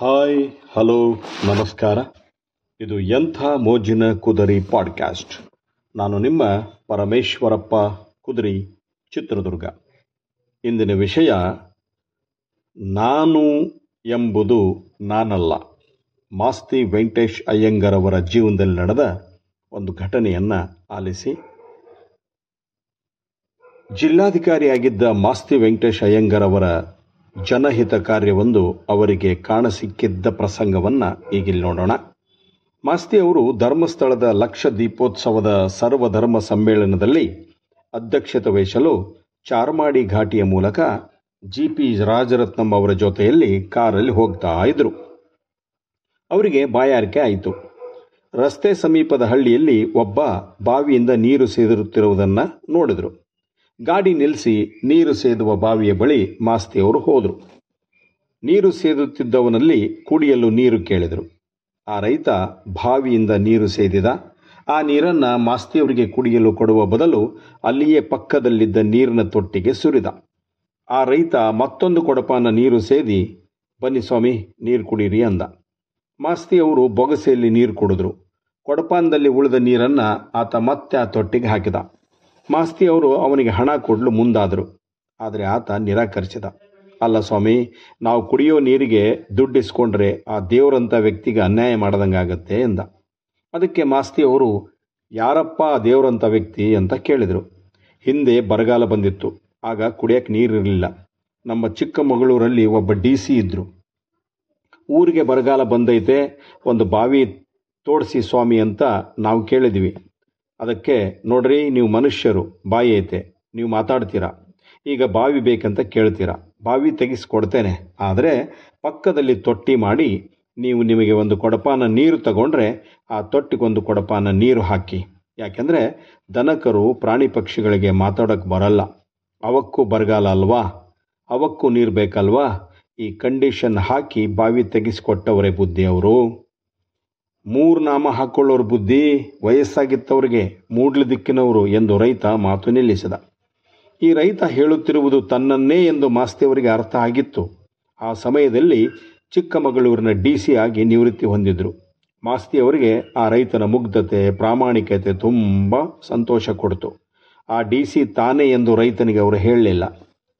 Hi, hello, ನಮಸ್ಕಾರ. ಇದು ಎಂಥ ಮೋಜಿನ ಕುದರಿ ಪಾಡ್ಕ್ಯಾಸ್ಟ್. ನಾನು ನಿಮ್ಮ ಪರಮೇಶ್ವರಪ್ಪ ಕುದರಿ, ಚಿತ್ರದುರ್ಗ. ಇಂದಿನ ವಿಷಯ, ನಾನು ಎಂಬುದು ನಾನಲ್ಲ. ಮಾಸ್ತಿ ವೆಂಕಟೇಶ್ ಅಯ್ಯಂಗರವರ ಜೀವನದಲ್ಲಿ ನಡೆದ ಒಂದು ಘಟನೆಯನ್ನು ಆಲಿಸಿ. ಜಿಲ್ಲಾಧಿಕಾರಿಯಾಗಿದ್ದ ಮಾಸ್ತಿ ವೆಂಕಟೇಶ್ ಅಯ್ಯಂಗರವರ ಜನಹಿತ ಕಾರ್ಯವೊಂದು ಅವರಿಗೆ ಕಾಣಸಿಕ್ಕಿದ್ದ ಪ್ರಸಂಗವನ್ನು ಈಗಿಲ್ಲಿ ನೋಡೋಣ. ಮಾಸ್ತಿ ಅವರು ಧರ್ಮಸ್ಥಳದ ಲಕ್ಷ ದೀಪೋತ್ಸವದ ಸರ್ವಧರ್ಮ ಸಮ್ಮೇಳನದಲ್ಲಿ ಅಧ್ಯಕ್ಷತೆ ವಹಿಸಲು ಚಾರ್ಮಾಡಿ ಘಾಟಿಯ ಮೂಲಕ ಜಿ ಪಿ ರಾಜರತ್ನಂ ಅವರ ಜೊತೆಯಲ್ಲಿ ಕಾರಲ್ಲಿ ಹೋಗ್ತಾ ಇದ್ರು. ಅವರಿಗೆ ಬಾಯಾರಿಕೆ ಆಯಿತು. ರಸ್ತೆ ಸಮೀಪದ ಹಳ್ಳಿಯಲ್ಲಿ ಒಬ್ಬ ಬಾವಿಯಿಂದ ನೀರು ಸೇದಿರುತ್ತಿರುವುದನ್ನು ನೋಡಿದರು. ಗಾಡಿ ನಿಲ್ಲಿಸಿ ನೀರು ಸೇದುವ ಬಾವಿಯ ಬಳಿ ಮಾಸ್ತಿಯವರು ಹೋದರು. ನೀರು ಸೇದುತ್ತಿದ್ದವನಲ್ಲಿ ಕುಡಿಯಲು ನೀರು ಕೇಳಿದರು. ಆ ರೈತ ಬಾವಿಯಿಂದ ನೀರು ಸೇದಿದ. ಆ ನೀರನ್ನು ಮಾಸ್ತಿಯವರಿಗೆ ಕುಡಿಯಲು ಕೊಡುವ ಬದಲು ಅಲ್ಲಿಯೇ ಪಕ್ಕದಲ್ಲಿದ್ದ ನೀರಿನ ತೊಟ್ಟಿಗೆ ಸುರಿದ. ಆ ರೈತ ಮತ್ತೊಂದು ಕೊಡಪಾನ ನೀರು ಸೇದಿ, ಬನ್ನಿ ಸ್ವಾಮಿ, ನೀರು ಕುಡೀರಿ ಅಂದ. ಮಾಸ್ತಿಯವರು ಬೊಗಸೆಯಲ್ಲಿ ನೀರು ಕುಡಿದ್ರು. ಕೊಡಪಾನದಲ್ಲಿ ಉಳಿದ ನೀರನ್ನು ಆತ ಮತ್ತೆ ಆ ತೊಟ್ಟಿಗೆ ಹಾಕಿದ. ಮಾಸ್ತಿ ಅವರು ಅವನಿಗೆ ಹಣ ಕೊಡಲು ಮುಂದಾದರು. ಆದರೆ ಆತ ನಿರಾಕರಿಸಿದ. ಅಲ್ಲ ಸ್ವಾಮಿ, ನಾವು ಕುಡಿಯೋ ನೀರಿಗೆ ದುಡ್ಡು ಇಸ್ಕೊಂಡ್ರೆ ಆ ದೇವರಂಥ ವ್ಯಕ್ತಿಗೆ ಅನ್ಯಾಯ ಮಾಡ್ದಂಗಾಗತ್ತೆ ಎಂದ. ಅದಕ್ಕೆ ಮಾಸ್ತಿ ಅವರು, ಯಾರಪ್ಪ ಆ ದೇವರಂಥ ವ್ಯಕ್ತಿ ಅಂತ ಕೇಳಿದರು. ಹಿಂದೆ ಬರಗಾಲ ಬಂದಿತ್ತು. ಆಗ ಕುಡಿಯೋಕ್ಕೆ ನೀರಿರಲಿಲ್ಲ. ನಮ್ಮ ಚಿಕ್ಕಮಗಳೂರಲ್ಲಿ ಒಬ್ಬ ಡಿ ಸಿ ಇದ್ದರು ಊರಿಗೆ ಬರಗಾಲ ಬಂದೈತೆ, ಒಂದು ಬಾವಿ ತೋಡಿಸಿ ಸ್ವಾಮಿ ಅಂತ ನಾವು ಕೇಳಿದ್ವಿ. ಅದಕ್ಕೆ ನೋಡ್ರಿ ನೀವು ಮನುಷ್ಯರು, ಬಾಯಿ ಐತೆ, ನೀವು ಮಾತಾಡ್ತೀರಾ? ಈಗ ಬಾವಿ ಬೇಕಂತ ಕೇಳ್ತೀರಾ? ಬಾವಿ ತೆಗಿಸ್ಕೊಡ್ತೇನೆ. ಆದರೆ ಪಕ್ಕದಲ್ಲಿ ತೊಟ್ಟಿ ಮಾಡಿ ನೀವು ನಿಮಗೆ ಒಂದು ಕೊಡಪಾನ ನೀರು ತಗೊಂಡ್ರೆ ಆ ತೊಟ್ಟಿಗೊಂದು ಕೊಡಪಾನ ನೀರು ಹಾಕಿ. ಯಾಕೆಂದರೆ ದನಕರು ಪ್ರಾಣಿ ಪಕ್ಷಿಗಳಿಗೆ ಮಾತಾಡೋಕ್ಕೆ ಬರಲ್ಲ. ಅವಕ್ಕೂ ಬರಗಾಲ ಅಲ್ವಾ? ಅವಕ್ಕೂ ನೀರು ಬೇಕಲ್ವಾ? ಈ ಕಂಡೀಷನ್ ಹಾಕಿ ಬಾವಿ ತೆಗೆಸಿಕೊಟ್ಟವರೇ ಬುದ್ಧಿ ಅವರು ಮೂರು ನಾಮ ಹಾಕ್ಕೊಳ್ಳೋರ ಬುದ್ಧಿ ವಯಸ್ಸಾಗಿತ್ತವರಿಗೆ ಮೂಡ್ಲ ದಿಕ್ಕಿನವರು ಎಂದು ರೈತ ಮಾತು ನಿಲ್ಲಿಸಿದ. ಈ ರೈತ ಹೇಳುತ್ತಿರುವುದು ತನ್ನನ್ನೇ ಎಂದು ಮಾಸ್ತಿಯವರಿಗೆ ಅರ್ಥ ಆಗಿತ್ತು. ಆ ಸಮಯದಲ್ಲಿ ಚಿಕ್ಕಮಗಳೂರಿನ ಡಿ ಸಿ ಆಗಿ ನಿವೃತ್ತಿ ಹೊಂದಿದ್ರು. ಮಾಸ್ತಿಯವರಿಗೆ ಆ ರೈತನ ಮುಗ್ಧತೆ, ಪ್ರಾಮಾಣಿಕತೆ ತುಂಬ ಸಂತೋಷ ಕೊಡ್ತು. ಆ ಡಿ ಸಿ ತಾನೇ ಎಂದು ರೈತನಿಗೆ ಅವರು ಹೇಳಲಿಲ್ಲ.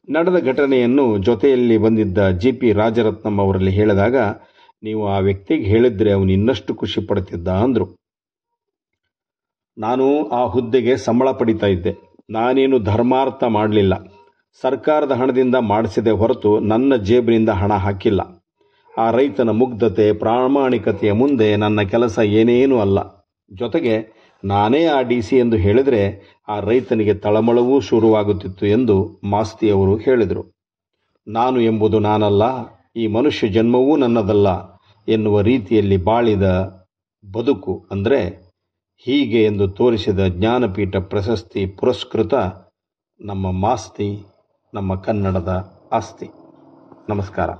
ನಡೆದ ಘಟನೆಯನ್ನು ಜೊತೆಯಲ್ಲಿ ಬಂದಿದ್ದ ಜಿ ಪಿ ರಾಜರತ್ನಂ ಅವರಲ್ಲಿ ಹೇಳಿದಾಗ ನೀವು ಆ ವ್ಯಕ್ತಿಗೆ ಹೇಳಿದ್ರೆ ಅವನು ಇನ್ನಷ್ಟು ಖುಷಿ ಪಡ್ತಿದ್ದ ಅಂದರು. ನಾನು ಆ ಹುದ್ದೆಗೆ ಸಂಬಳ ಪಡಿತಾ ಇದ್ದೆ. ನಾನೇನು ಧರ್ಮಾರ್ಥ ಮಾಡಲಿಲ್ಲ. ಸರ್ಕಾರದ ಹಣದಿಂದ ಮಾಡಿಸಿದೆ ಹೊರತು ನನ್ನ ಜೇಬಿನಿಂದ ಹಣ ಹಾಕಿಲ್ಲ. ಆ ರೈತನ ಮುಗ್ಧತೆ, ಪ್ರಾಮಾಣಿಕತೆಯ ಮುಂದೆ ನನ್ನ ಕೆಲಸ ಏನೇನೂ ಅಲ್ಲ. ಜೊತೆಗೆ ನಾನೇ ಆ ಡಿ ಸಿ ಎಂದು ಹೇಳಿದರೆ ಆ ರೈತನಿಗೆ ತಳಮಳವೂ ಶುರುವಾಗುತ್ತಿತ್ತು ಎಂದು ಮಾಸ್ತಿಯವರು ಹೇಳಿದರು. ನಾನು ಎಂಬುದು ನಾನಲ್ಲ, ಈ ಮನುಷ್ಯ ಜನ್ಮವೂ ನನ್ನದಲ್ಲ. ಎನ್ನುವ ರೀತಿಯಲ್ಲಿ ಬಾಳಿದ ಬದುಕು ಅಂದರೆ ಹೀಗೆ ಎಂದು ತೋರಿಸಿದ ಜ್ಞಾನಪೀಠ ಪ್ರಶಸ್ತಿ ಪುರಸ್ಕೃತ ನಮ್ಮ ಮಾಸ್ತಿ, ನಮ್ಮ ಕನ್ನಡದ ಆಸ್ತಿ. ನಮಸ್ಕಾರ.